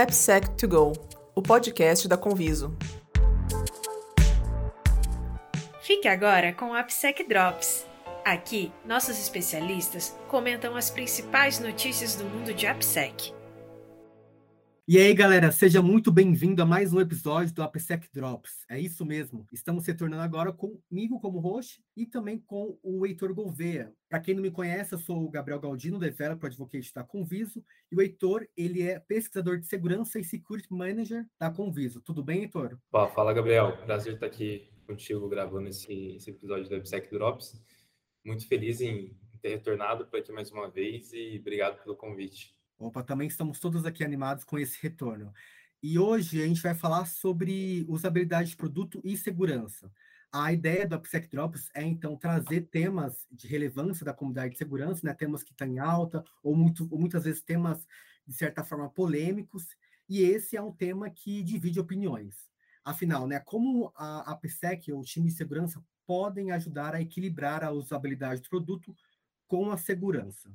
AppSec to Go, o podcast da Conviso. Fique agora com o AppSec Drops. Aqui, nossos especialistas comentam as principais notícias do mundo de AppSec. E aí, galera, seja muito bem-vindo a mais um episódio do AppSec Drops. É isso mesmo. Estamos se tornando agora comigo como host e também com o Heitor Gouveia. Para quem não me conhece, eu sou o Gabriel Galdino, developer advocate da Conviso, e o Heitor, ele é pesquisador de segurança e security manager da Conviso. Tudo bem, Heitor? Fala, Gabriel. Prazer estar aqui contigo gravando esse, esse episódio do AppSec Drops. Muito feliz em ter retornado por aqui mais uma vez e obrigado pelo convite. Opa, também estamos todos aqui animados com esse retorno. E hoje a gente vai falar sobre usabilidade de produto e segurança. A ideia do AppSec Drops é, então, trazer temas de relevância da comunidade de segurança, né? temas que estão em alta, ou, muito, ou muitas vezes temas, de certa forma, polêmicos, e esse é um tema que divide opiniões. Afinal, né, como a AppSec ou o time de segurança podem ajudar a equilibrar a usabilidade do produto com a segurança?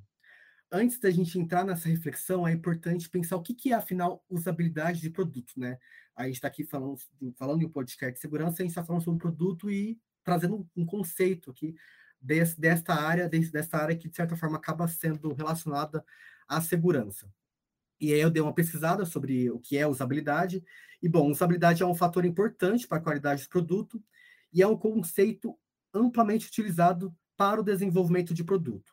Antes da gente entrar nessa reflexão, é importante pensar o que, que é, afinal, usabilidade de produto, né? A gente está aqui falando, falando em um podcast de segurança, a gente está falando sobre produto e trazendo um conceito aqui desse, desta área, desse, dessa área que, de certa forma, acaba sendo relacionada à segurança. E aí eu dei uma pesquisada sobre o que é usabilidade, e, bom, usabilidade é um fator importante para a qualidade do produto, e é um conceito amplamente utilizado para o desenvolvimento de produto.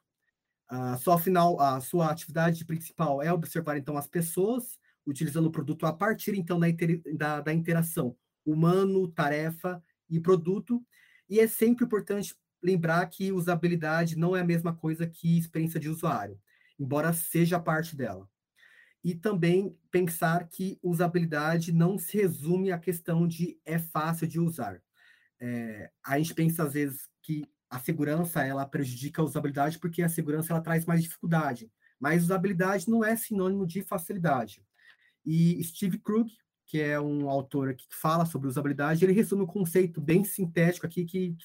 A sua final, a sua atividade principal é observar então as pessoas utilizando o produto a partir então da, inter, da, da interação humano, tarefa e produto. E é sempre importante lembrar que usabilidade não é a mesma coisa que experiência de usuário, embora seja parte dela. E também pensar que usabilidade não se resume à questão de é fácil de usar. É, a gente pensa às vezes que a segurança ela prejudica a usabilidade porque a segurança ela traz mais dificuldade, mas usabilidade não é sinônimo de facilidade. E Steve Krug, que é um autor que fala sobre usabilidade, ele resume um conceito bem sintético aqui que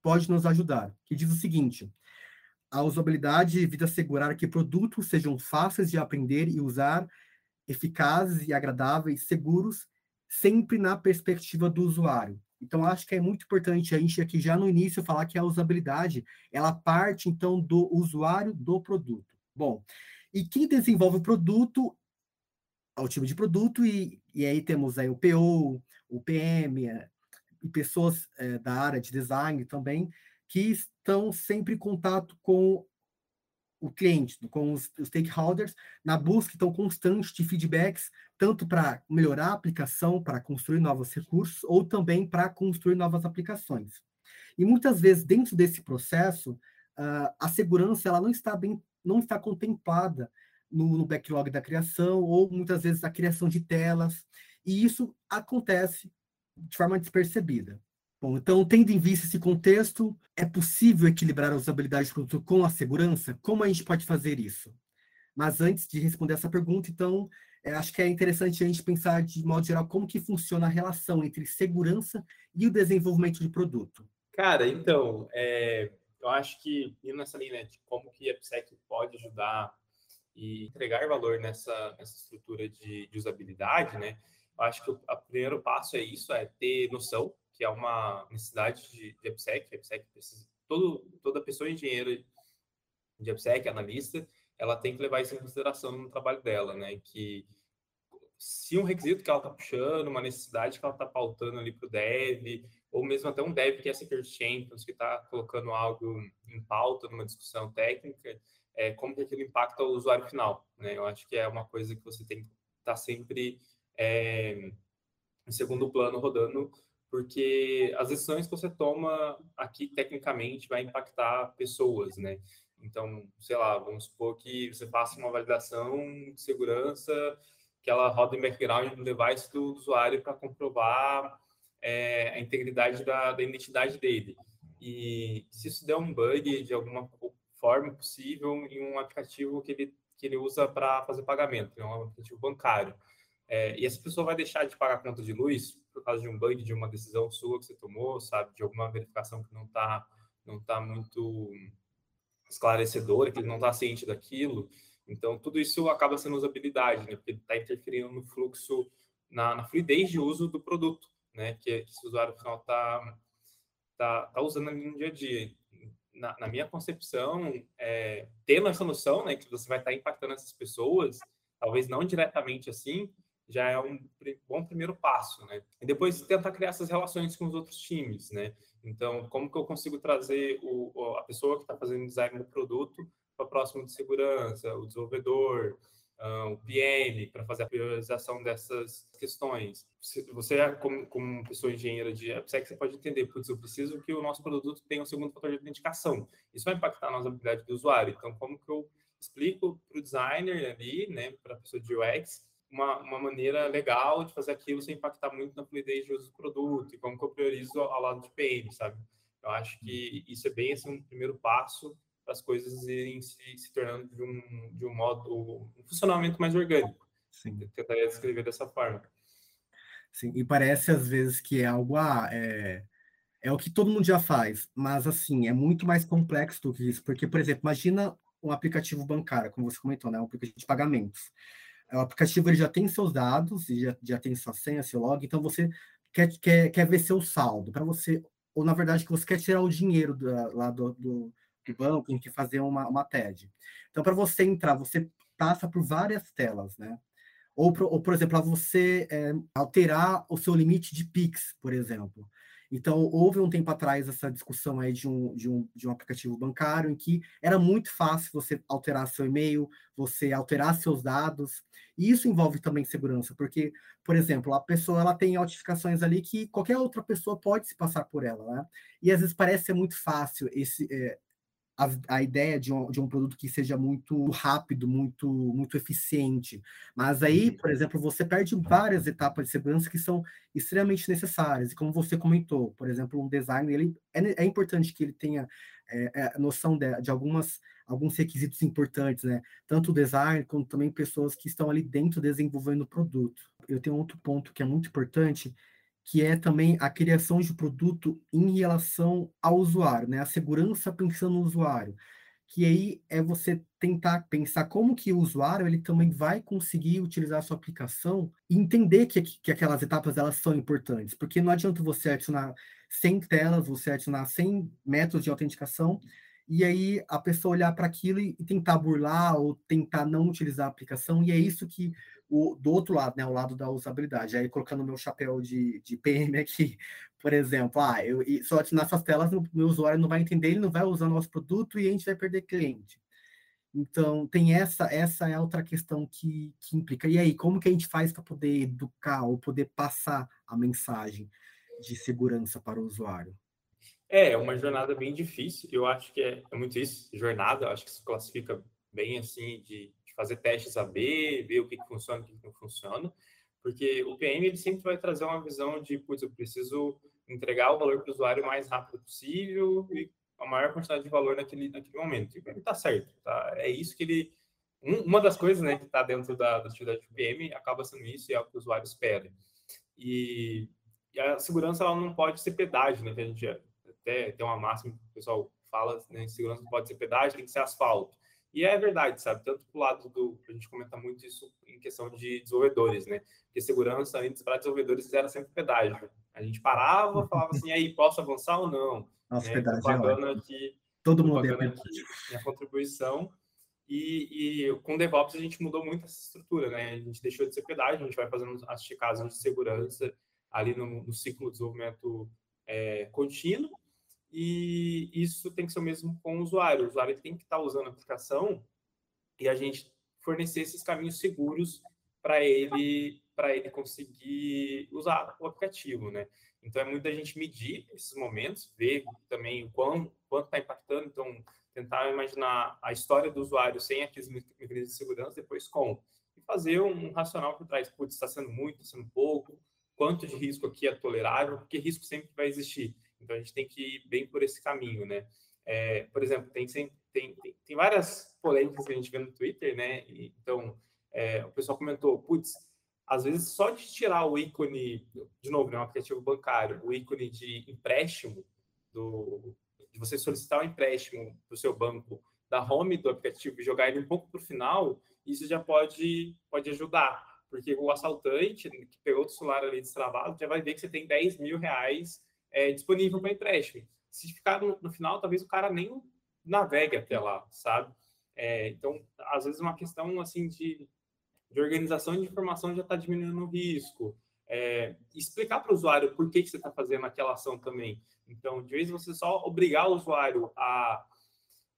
pode nos ajudar, que diz o seguinte: a usabilidade visa assegurar que produtos sejam fáceis de aprender e usar, eficazes e agradáveis, seguros, sempre na perspectiva do usuário. Então, acho que é muito importante a gente aqui já no início falar que a usabilidade, ela parte, então, do usuário do produto. Bom, e quem desenvolve o produto é o time de produto, e, e aí temos aí o PO, o PM, é, e pessoas é, da área de design também, que estão sempre em contato com o cliente, com os, os stakeholders, na busca então constante de feedbacks, tanto para melhorar a aplicação, para construir novos recursos, ou também para construir novas aplicações. E muitas vezes dentro desse processo, uh, a segurança ela não está bem, não está contemplada no, no backlog da criação, ou muitas vezes a criação de telas, e isso acontece de forma despercebida. Bom, então, tendo em vista esse contexto, é possível equilibrar a usabilidade do produto com a segurança? Como a gente pode fazer isso? Mas antes de responder essa pergunta, então, é, acho que é interessante a gente pensar de modo geral como que funciona a relação entre segurança e o desenvolvimento de produto. Cara, então, é, eu acho que indo nessa linha né, de como que a AppSec pode ajudar e entregar valor nessa, nessa estrutura de, de usabilidade, né? Eu acho que o primeiro passo é isso, é ter noção que é uma necessidade de, de AppSec. AppSec precisa, todo, toda pessoa engenheiro de AppSec, analista, ela tem que levar isso em consideração no trabalho dela, né? Que se um requisito que ela está puxando, uma necessidade que ela está pautando ali para o dev, ou mesmo até um dev que é Security Champions, que está colocando algo em pauta numa discussão técnica, é, como que aquilo impacta o usuário final, né? Eu acho que é uma coisa que você tem que estar tá sempre é, em segundo plano rodando porque as decisões que você toma aqui tecnicamente vai impactar pessoas, né? Então, sei lá, vamos supor que você faça uma validação de segurança que ela roda em background no device do usuário para comprovar é, a integridade da, da, identidade dele. E se isso der um bug de alguma forma possível em um aplicativo que ele, que ele usa para fazer pagamento, é um aplicativo bancário, é, e essa pessoa vai deixar de pagar a conta de luz por causa de um bug, de uma decisão sua que você tomou, sabe, de alguma verificação que não está não tá muito esclarecedora, que ele não está ciente daquilo. Então, tudo isso acaba sendo usabilidade, né? Porque está interferindo no fluxo, na, na, fluidez de uso do produto, né? Que, que esse usuário final está tá, tá usando ali no dia a dia. Na, na minha concepção, é, tendo essa noção, né? Que você vai estar tá impactando essas pessoas, talvez não diretamente assim, já é um bom primeiro passo, né? E depois tentar criar essas relações com os outros times, né? Então, como que eu consigo trazer o, a pessoa que está fazendo design do produto para próximo de segurança, o desenvolvedor, uh, o PM, para fazer a priorização dessas questões. Você, é como, como pessoa engenheira de AppSec, você pode entender, putz, eu preciso que o nosso produto tenha um segundo fator de autenticação. Isso vai impactar na usabilidade do usuário. Então, como que eu explico para o designer ali, né, para a pessoa de UX, uma, uma maneira legal de fazer aquilo sem impactar muito na fluidez de uso do produto e como que eu priorizo ao lado de PM, sabe? Eu acho que isso é bem assim, um primeiro passo para as coisas irem se, se tornando de um, de um modo, um funcionamento mais orgânico. Sim. Eu tentaria descrever dessa forma. Sim, e parece às vezes que é algo, ah, é, é o que todo mundo já faz, mas assim, é muito mais complexo do que isso, porque, por exemplo, imagina um aplicativo bancário, como você comentou, né, um aplicativo de pagamentos. O aplicativo ele já tem seus dados, já, já tem sua senha, seu log, então você quer, quer, quer ver seu saldo, para você, ou na verdade que você quer tirar o dinheiro do, lá do, do, do banco, tem que fazer uma, uma TED. Então, para você entrar, você passa por várias telas, né? Ou, ou por exemplo, para você é, alterar o seu limite de PIX, por exemplo. Então, houve um tempo atrás essa discussão aí de um, de um, de um aplicativo bancário em que era muito fácil você alterar seu e-mail, você alterar seus dados, e isso envolve também segurança, porque, por exemplo, a pessoa ela tem notificações ali que qualquer outra pessoa pode se passar por ela, né? E às vezes parece ser muito fácil esse, é, a, a, ideia de um, de um produto que seja muito rápido, muito, muito eficiente. Mas aí, uhum. por exemplo, você perde várias etapas de segurança que são extremamente necessárias. E como você comentou, por exemplo, um design, ele, é, é importante que ele tenha é, é, noção de, de algumas alguns requisitos importantes, né? Tanto o design quanto também pessoas que estão ali dentro desenvolvendo o produto. Eu tenho outro ponto que é muito importante, que é também a criação de produto em relação ao usuário, né? A segurança pensando no usuário. Que aí é você tentar pensar como que o usuário ele também vai conseguir utilizar a sua aplicação e entender que, que aquelas etapas elas são importantes, porque não adianta você adicionar 100 telas, você adicionar 100 métodos de autenticação e aí a pessoa olhar para aquilo e, tentar burlar ou tentar não utilizar a aplicação, e é isso que o, do outro lado, né, o lado da usabilidade. Aí colocando meu chapéu de, de PM aqui, por exemplo, ah, eu só nessas telas o meu usuário não vai entender, ele não vai usar nosso produto e a gente vai perder cliente. Então, tem essa, essa é outra questão que, que implica. E aí, como que a gente faz para poder educar ou poder passar a mensagem de segurança para o usuário? É, é uma jornada bem difícil. Eu acho que é, é muito isso, jornada. Acho que se classifica bem assim de fazer testes AB, ver o que, que funciona o que, que não funciona, porque o PM ele sempre vai trazer uma visão de, putz, eu preciso entregar o valor para o usuário o mais rápido possível e a maior quantidade de valor naquele, naquele momento. E ele está certo, tá? É isso que ele... Um, uma das coisas né, que está dentro da, da atividade do PM acaba sendo isso e é o que o usuário espera. E, e a segurança ela não pode ser pedágio, né? Que a gente até tem uma máxima que o pessoal fala, né? Segurança não pode ser pedágio, tem que ser asfalto. E é verdade, sabe? Tanto pro lado do. A gente comenta muito isso em questão de desenvolvedores, né? Porque segurança antes para desenvolvedores era sempre pedágio. A gente parava, falava assim, aí, posso avançar ou não? Nossa, né? pedágio. Propaganda é aqui, Todo mundo é aqui, minha contribuição. E, e, com DevOps a gente mudou muito essa estrutura, né? A gente deixou de ser pedágio, a gente vai fazendo as checagens de segurança ali no, no ciclo de desenvolvimento é, contínuo e isso tem que ser o mesmo com o usuário. O usuário tem que estar usando a aplicação e a gente fornecer esses caminhos seguros para ele para ele conseguir usar o aplicativo, né? Então é muito da gente medir esses momentos, ver também o quão, quanto está impactando, então tentar imaginar a história do usuário sem aqueles mecanismos de segurança, depois com e fazer um racional por trás, putz, está sendo muito, está sendo pouco, quanto de risco aqui é tolerável, porque risco sempre vai existir. Então a gente tem que ir bem por esse caminho, né? É, por exemplo, tem, tem, tem, tem, várias polêmicas que a gente vê no Twitter, né? E, então é, o pessoal comentou, putz, às vezes só de tirar o ícone, de novo, né, um aplicativo bancário, o ícone de empréstimo, do, de você solicitar um empréstimo do seu banco da home do aplicativo e jogar ele um pouco para o final, isso já pode, pode ajudar. Porque o assaltante que pegou o celular ali destravado já vai ver que você tem 10 mil reais é, disponível para empréstimo. Se ficar no, no, final, talvez o cara nem navegue até lá, sabe? É, então, às vezes, uma questão assim de, de organização de informação já está diminuindo o risco. É, explicar para o usuário por que, que você está fazendo aquela ação também. Então, de vez você só obrigar o usuário a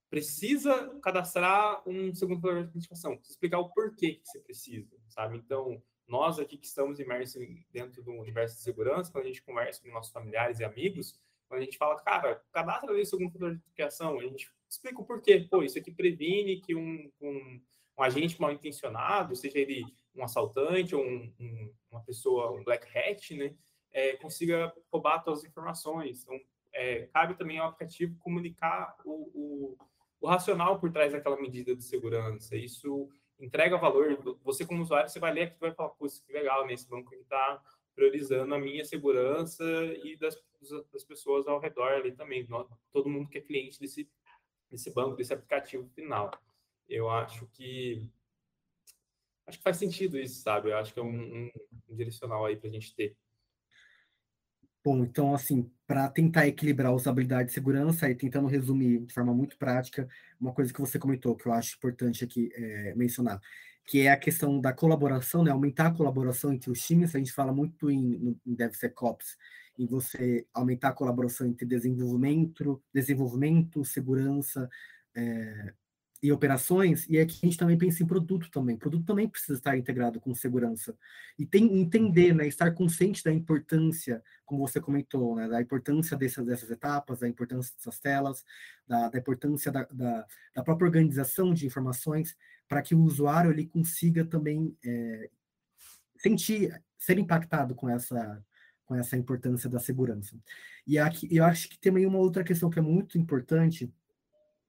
precisa cadastrar um segundo fator de autenticação, explicar o porquê que você precisa, sabe? Então, nós aqui que estamos imersos dentro do universo de segurança, quando a gente conversa com nossos familiares e amigos, quando a gente fala, cara, cadastra ali o segundo fator de autenticação, a gente explica o porquê. Pô, isso aqui previne que um, um, um agente mal intencionado, seja ele um assaltante ou um, um, uma pessoa, um black hat, né, é, consiga roubar todas as informações. Então, é, cabe também ao aplicativo comunicar o, o, o, racional por trás daquela medida de segurança. Isso entrega valor. Você, como usuário, você vai ler aqui e vai falar, pô, que legal, nesse né? banco que está priorizando a minha segurança e das, das pessoas ao redor ali também. Todo mundo que é cliente desse, desse banco, desse aplicativo final. Eu acho que acho que faz sentido isso, sabe? Eu acho que é um, um direcional aí para a gente ter. Bom, então, assim, para tentar equilibrar usabilidade e segurança, e tentando resumir de forma muito prática, uma coisa que você comentou, que eu acho importante aqui é, mencionar, que é a questão da colaboração, né? Aumentar a colaboração entre os times, a gente fala muito em, em DevSecOps, em você aumentar a colaboração entre desenvolvimento, desenvolvimento, segurança, é, e operações, e aqui a gente também pensa em produto também. O produto também precisa estar integrado com segurança. E tem entender, né, estar consciente da importância, como você comentou, né, da importância dessas, dessas etapas, da importância dessas telas, da, da importância da, da, da, própria organização de informações, para que o usuário ele consiga também é, sentir, ser impactado com essa com essa importância da segurança. E aqui eu acho que tem também uma outra questão que é muito importante,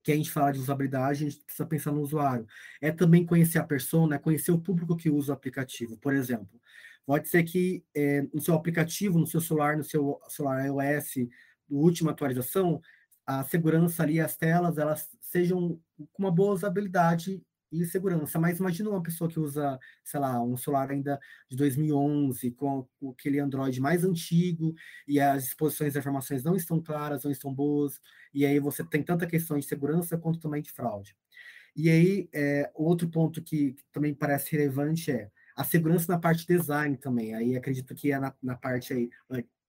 que a gente fala de usabilidade, a gente precisa pensar no usuário. É também conhecer a persona, é conhecer o público que usa o aplicativo. Por exemplo, pode ser que é, no seu aplicativo, no seu celular, no seu celular iOS, última atualização, a segurança ali, as telas, elas sejam com uma boa usabilidade e segurança. Mas imagina uma pessoa que usa, sei lá, um celular ainda de 2011, com aquele Android mais antigo, e as exposições de informações não estão claras, não estão boas, e aí você tem tanta questão de segurança quanto também de fraude. E aí, é, outro ponto que, que também parece relevante é a segurança na parte design também. Aí acredito que é na, na parte aí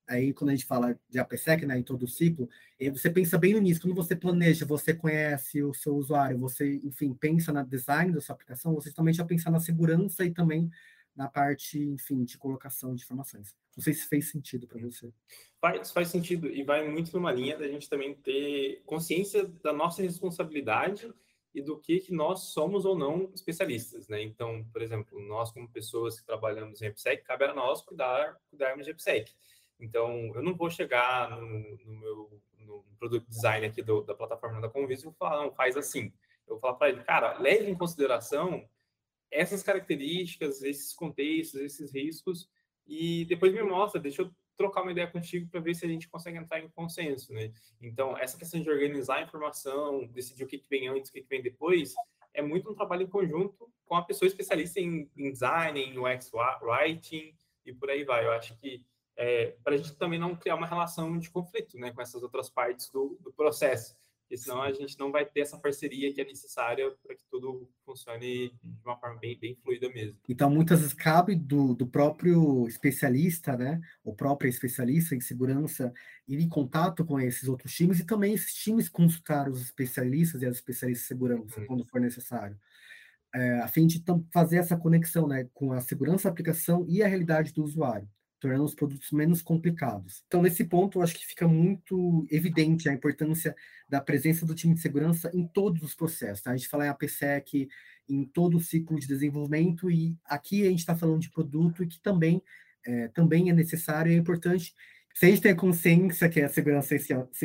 aí quando a gente fala de APSEC, né, em todo o ciclo, você pensa bem no início, quando você planeja, você conhece o seu usuário, você, enfim, pensa na design da sua aplicação, você também já pensa na segurança e também na parte, enfim, de colocação de informações. Não sei se fez sentido para você. Faz, faz sentido e vai muito numa linha da gente também ter consciência da nossa responsabilidade e do que, que nós somos ou não especialistas, né? Então, por exemplo, nós como pessoas que trabalhamos em AppSec, cabe a nós cuidar, cuidarmos de AppSec. Então, eu não vou chegar no, no meu no produto design aqui do, da plataforma da Conviso e vou falar, não, faz assim. Eu vou falar para ele, cara, leve em consideração essas características, esses contextos, esses riscos, e depois me mostra, deixa eu trocar uma ideia contigo para ver se a gente consegue entrar em consenso, né? Então, essa questão de organizar a informação, decidir o que, que vem antes, o que, que vem depois, é muito um trabalho em conjunto com a pessoa especialista em, em design, em UX writing e por aí vai. Eu acho que é, para a gente também não criar uma relação de conflito né, com essas outras partes do, do processo, porque senão a gente não vai ter essa parceria que é necessária para que tudo funcione de uma forma bem, bem fluida mesmo. Então, muitas vezes cabe do, do próprio especialista, né, o próprio especialista em segurança, ir em contato com esses outros times e também esses times consultar os especialistas e as especialistas de segurança, quando for necessário. É, a fim de fazer essa conexão né, com a segurança da aplicação e a realidade do usuário tornando os produtos menos complicados. Então, nesse ponto, eu acho que fica muito evidente a importância da presença do time de segurança em todos os processos. Tá? A gente fala em APSEC, em todo o ciclo de desenvolvimento, e aqui a gente está falando de produto e que também é, também é necessário e é importante. Se a gente tem consciência que a segurança é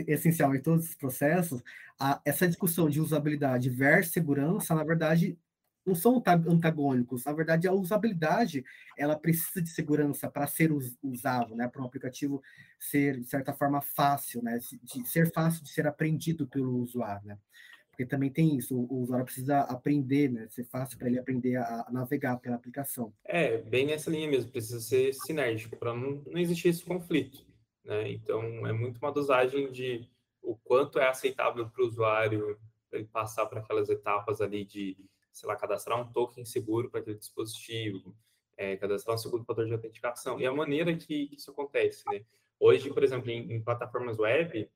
essencial, em todos os processos, a, essa discussão de usabilidade versus segurança, na verdade, não são antagônicos. Na verdade, a usabilidade ela precisa de segurança para ser usável, né? Para um aplicativo ser de certa forma fácil, né? De ser fácil de ser aprendido pelo usuário, né? Porque também tem isso, o usuário precisa aprender, né? Ser fácil para ele aprender a, navegar pela aplicação. É, bem nessa linha mesmo, precisa ser sinérgico para não, não existir esse conflito. Né? Então, é muito uma dosagem de o quanto é aceitável para o usuário ele passar para aquelas etapas ali de, sei lá, cadastrar um token seguro para aquele dispositivo, é, cadastrar um segundo fator de autenticação. E a maneira que, que isso acontece, né? Hoje, por exemplo, em, em, plataformas web,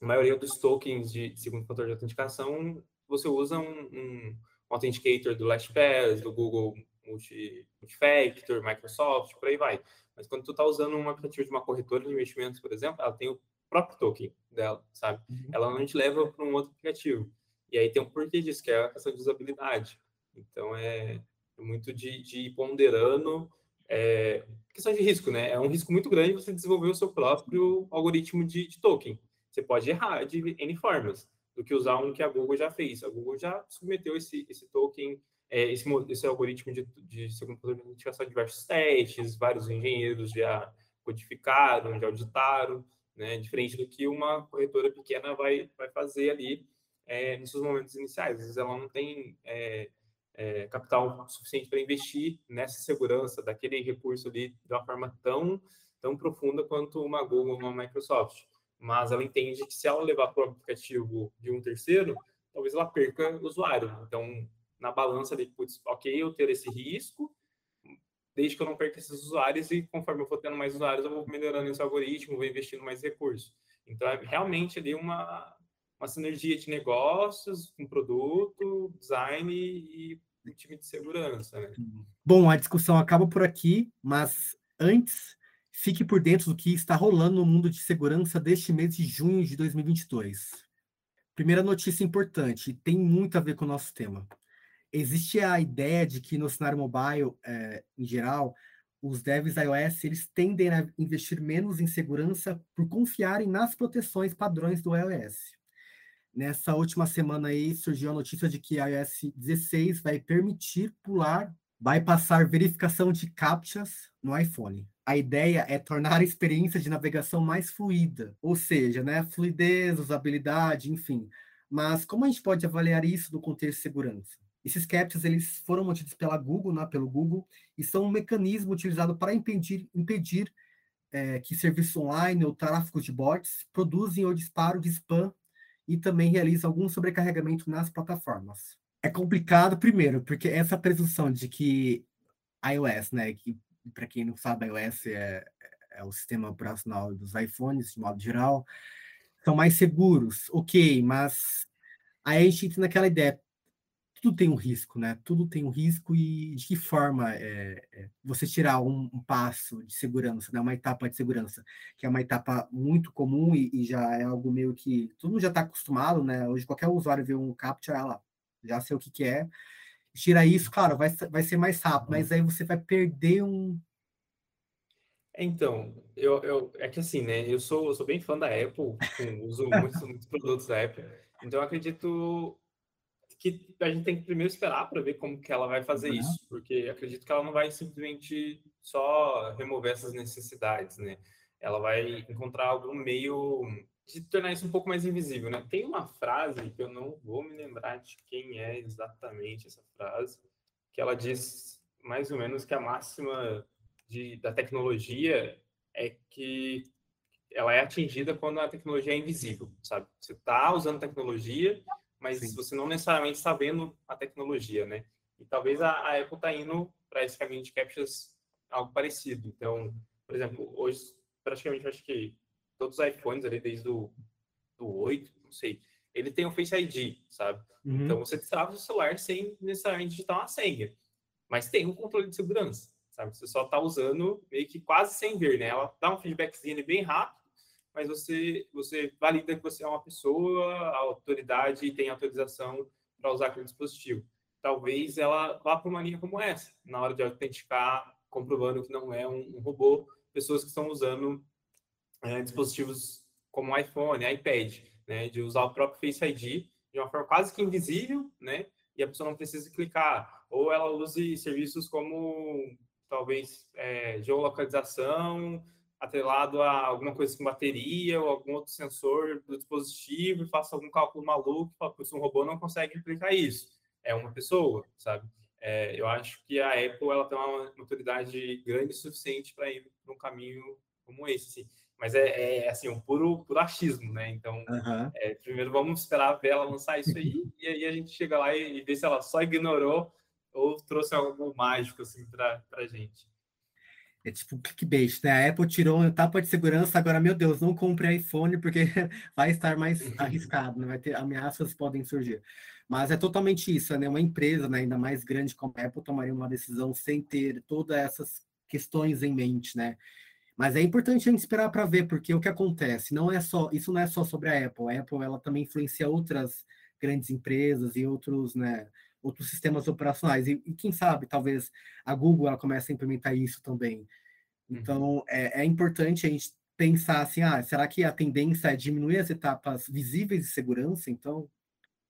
a maioria dos tokens de segundo fator de autenticação, você usa um, um authenticator do LastPass, do Google Multi, Multifactor, Microsoft, por aí vai. Mas quando tu está usando um aplicativo de uma corretora de investimentos, por exemplo, ela tem o próprio token dela, sabe? Uhum. Ela não te leva para um outro aplicativo. E aí tem um porquê disso, que é a questão de usabilidade. Então é, é muito de, de ir ponderando é, questão de risco, né? É um risco muito grande você desenvolver o seu próprio algoritmo de, de token. Você pode errar de N formas do que usar um que a Google já fez. A Google já submeteu esse, esse token, é, esse, esse algoritmo de, de segundo de identificação de diversos testes, vários engenheiros já codificaram, já auditaram, né? Diferente do que uma corretora pequena vai, vai fazer ali é, nos seus momentos iniciais. Às vezes ela não tem é, é, capital suficiente para investir nessa segurança daquele recurso ali de uma forma tão, tão profunda quanto uma Google ou uma Microsoft. Mas ela entende que se ela levar para o aplicativo de um terceiro, talvez ela perca usuário. Então, na balança ali, putz, ok, eu ter esse risco, desde que eu não perca esses usuários e conforme eu for tendo mais usuários, eu vou melhorando esse algoritmo, vou investindo mais recursos. Então, é realmente ali uma, uma sinergia de negócios, um produto, design e um time de segurança. Né? Bom, a discussão acaba por aqui, mas antes, fique por dentro do que está rolando no mundo de segurança deste mês de junho de 2022. Primeira notícia importante, tem muito a ver com o nosso tema existe a ideia de que no cenário mobile, é, em geral, os devs iOS eles tendem a investir menos em segurança por confiarem nas proteções padrões do iOS. Nessa última semana aí surgiu a notícia de que a iOS 16 vai permitir pular, vai passar verificação de captchas no iPhone. A ideia é tornar a experiência de navegação mais fluida, ou seja, né, fluidez, usabilidade, enfim. Mas como a gente pode avaliar isso no contexto de segurança? Esses captchas eles foram mantidos pela Google, né, pelo Google, e são um mecanismo utilizado para impedir, impedir é, que serviços online ou tráfego de bots produzem ou disparo de spam e também realizam algum sobrecarregamento nas plataformas. É complicado, primeiro, porque essa presunção de que iOS, né, que para quem não sabe, iOS é, é o sistema operacional dos iPhones, de modo geral, são mais seguros, ok, mas aí a gente entra naquela ideia, tudo tem um risco, né? Tudo tem um risco e de que forma é, é, você tirar um, um, passo de segurança, né? Uma etapa de segurança, que é uma etapa muito comum e, e já é algo meio que todo mundo já está acostumado, né? Hoje qualquer usuário vê um captcha, ela já sei o que, que é. Tira isso, claro, vai, vai ser mais rápido, mas aí você vai perder um. Então, eu, eu é que assim, né? Eu sou, eu sou bem fã da Apple, uso muitos, muitos produtos da Apple, então eu acredito que a gente tem que primeiro esperar para ver como que ela vai fazer uhum. isso, porque acredito que ela não vai simplesmente só remover essas necessidades, né? Ela vai encontrar algum meio de tornar isso um pouco mais invisível, né? Tem uma frase que eu não vou me lembrar de quem é exatamente essa frase, que ela diz mais ou menos que a máxima de, da tecnologia é que ela é atingida quando a tecnologia é invisível, sabe? Você está usando tecnologia mas Sim. você não necessariamente está vendo a tecnologia, né? E talvez a, a Apple está indo para esse caminho de captchas algo parecido. Então, por exemplo, hoje praticamente acho que todos os iPhones ali desde o do 8, não sei, ele tem o Face ID, sabe? Uhum. Então você destrava o celular sem necessariamente digitar uma senha, mas tem um controle de segurança, sabe? Você só está usando meio que quase sem ver, né? Ela dá um feedbackzinho bem rápido mas você, você valida que você é uma pessoa, a autoridade tem autorização para usar aquele dispositivo. Talvez ela vá para uma linha como essa, na hora de autenticar, comprovando que não é um, um robô, pessoas que estão usando é, dispositivos como iPhone, iPad, né, de usar o próprio Face ID de uma forma quase que invisível, né, e a pessoa não precisa clicar, ou ela use serviços como talvez é, geolocalização, atrelado a alguma coisa com bateria ou algum outro sensor do dispositivo e faça algum cálculo maluco, porque um robô não consegue replicar isso. É uma pessoa, sabe? É, eu acho que a Apple ela tem uma maturidade grande o suficiente para ir para um caminho como esse. Assim. Mas é, é, assim, um puro, puro achismo, né? Então, uhum. é, primeiro vamos esperar ver ela lançar isso aí, e aí a gente chega lá e, e vê se ela só ignorou ou trouxe algo mágico assim para a gente. É tipo clickbait, né? A Apple tirou a tapa de segurança, agora, meu Deus, não compre iPhone porque vai estar mais arriscado, né? vai ter ameaças podem surgir. Mas é totalmente isso, né? Uma empresa, né, ainda mais grande como a Apple, tomaria uma decisão sem ter todas essas questões em mente, né? Mas é importante a gente esperar para ver, porque o que acontece não é só isso não é só sobre a Apple. A Apple ela também influencia outras grandes empresas e outros, né, outros sistemas operacionais. E, e, quem sabe, talvez a Google ela comece a implementar isso também. Então, uhum. é, é, importante a gente pensar assim, ah, será que a tendência é diminuir as etapas visíveis de segurança? Então,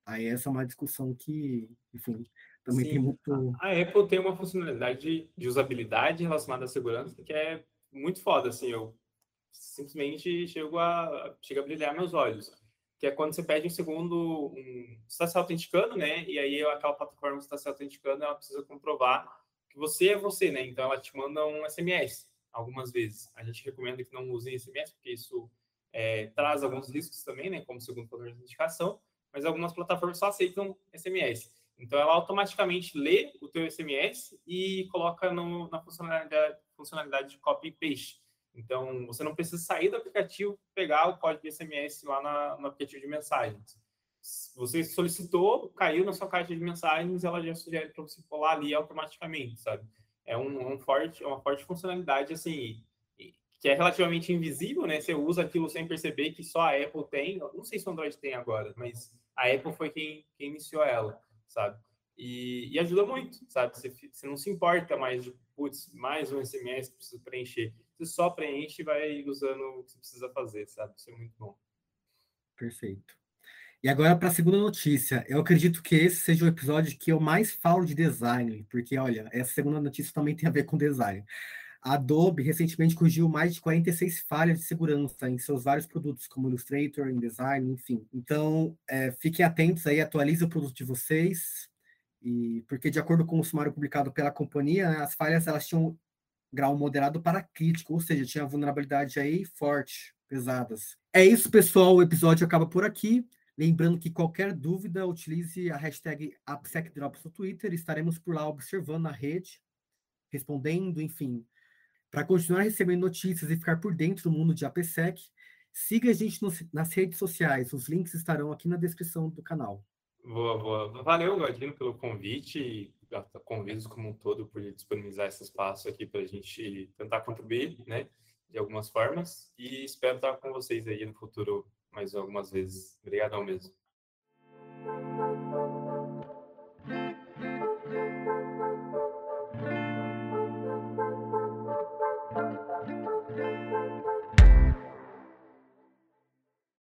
aí essa é uma discussão que, enfim, também Sim. tem muito... A Apple tem uma funcionalidade de usabilidade relacionada à segurança que é muito foda, assim, eu simplesmente chego a, chego a brilhar meus olhos que é quando você pede um segundo, um, está se autenticando, né? E aí aquela plataforma que está se autenticando, ela precisa comprovar que você é você, né? Então ela te manda um SMS algumas vezes. A gente recomenda que não usem SMS, porque isso é, traz alguns riscos também, né? Como segundo fator de autenticação, mas algumas plataformas só aceitam SMS. Então ela automaticamente lê o teu SMS e coloca no, na funcionalidade, funcionalidade de copy e paste. Então, você não precisa sair do aplicativo, pegar o código de SMS lá na, no aplicativo de mensagens. Você solicitou, caiu na sua caixa de mensagens, ela já sugere para você pular ali automaticamente, sabe? É um, um forte, uma forte funcionalidade, assim, que é relativamente invisível, né? Você usa aquilo sem perceber que só a Apple tem. Não sei se o Android tem agora, mas a Apple foi quem, quem iniciou ela, sabe? E, e ajuda muito, sabe? Você, você não se importa mais de, putz, mais um SMS que preciso preencher você só preenche e vai usando o que você precisa fazer, sabe? Isso é muito bom. Perfeito. E agora para a segunda notícia. Eu acredito que esse seja o episódio que eu mais falo de design, porque olha, essa segunda notícia também tem a ver com design. A Adobe recentemente corrigiu mais de 46 falhas de segurança em seus vários produtos, como Illustrator, InDesign, enfim. Então, é, fiquem atentos aí, atualize o produto de vocês, e porque de acordo com o sumário publicado pela companhia, as falhas elas tinham grau moderado para crítico, ou seja, tinha vulnerabilidade aí forte, pesadas. É isso, pessoal, o episódio acaba por aqui. Lembrando que qualquer dúvida, utilize a hashtag AppSecDrops no Twitter, estaremos por lá observando a rede, respondendo, enfim. Para continuar recebendo notícias e ficar por dentro do mundo de AppSec, siga a gente no, nas redes sociais, os links estarão aqui na descrição do canal. Boa, boa. Valeu, Godinho, pelo convite Tá a Convidos como um todo por disponibilizar esse espaço aqui para a gente tentar contribuir, né, de algumas formas. E espero estar com vocês aí no futuro mais algumas vezes. Obrigadão mesmo.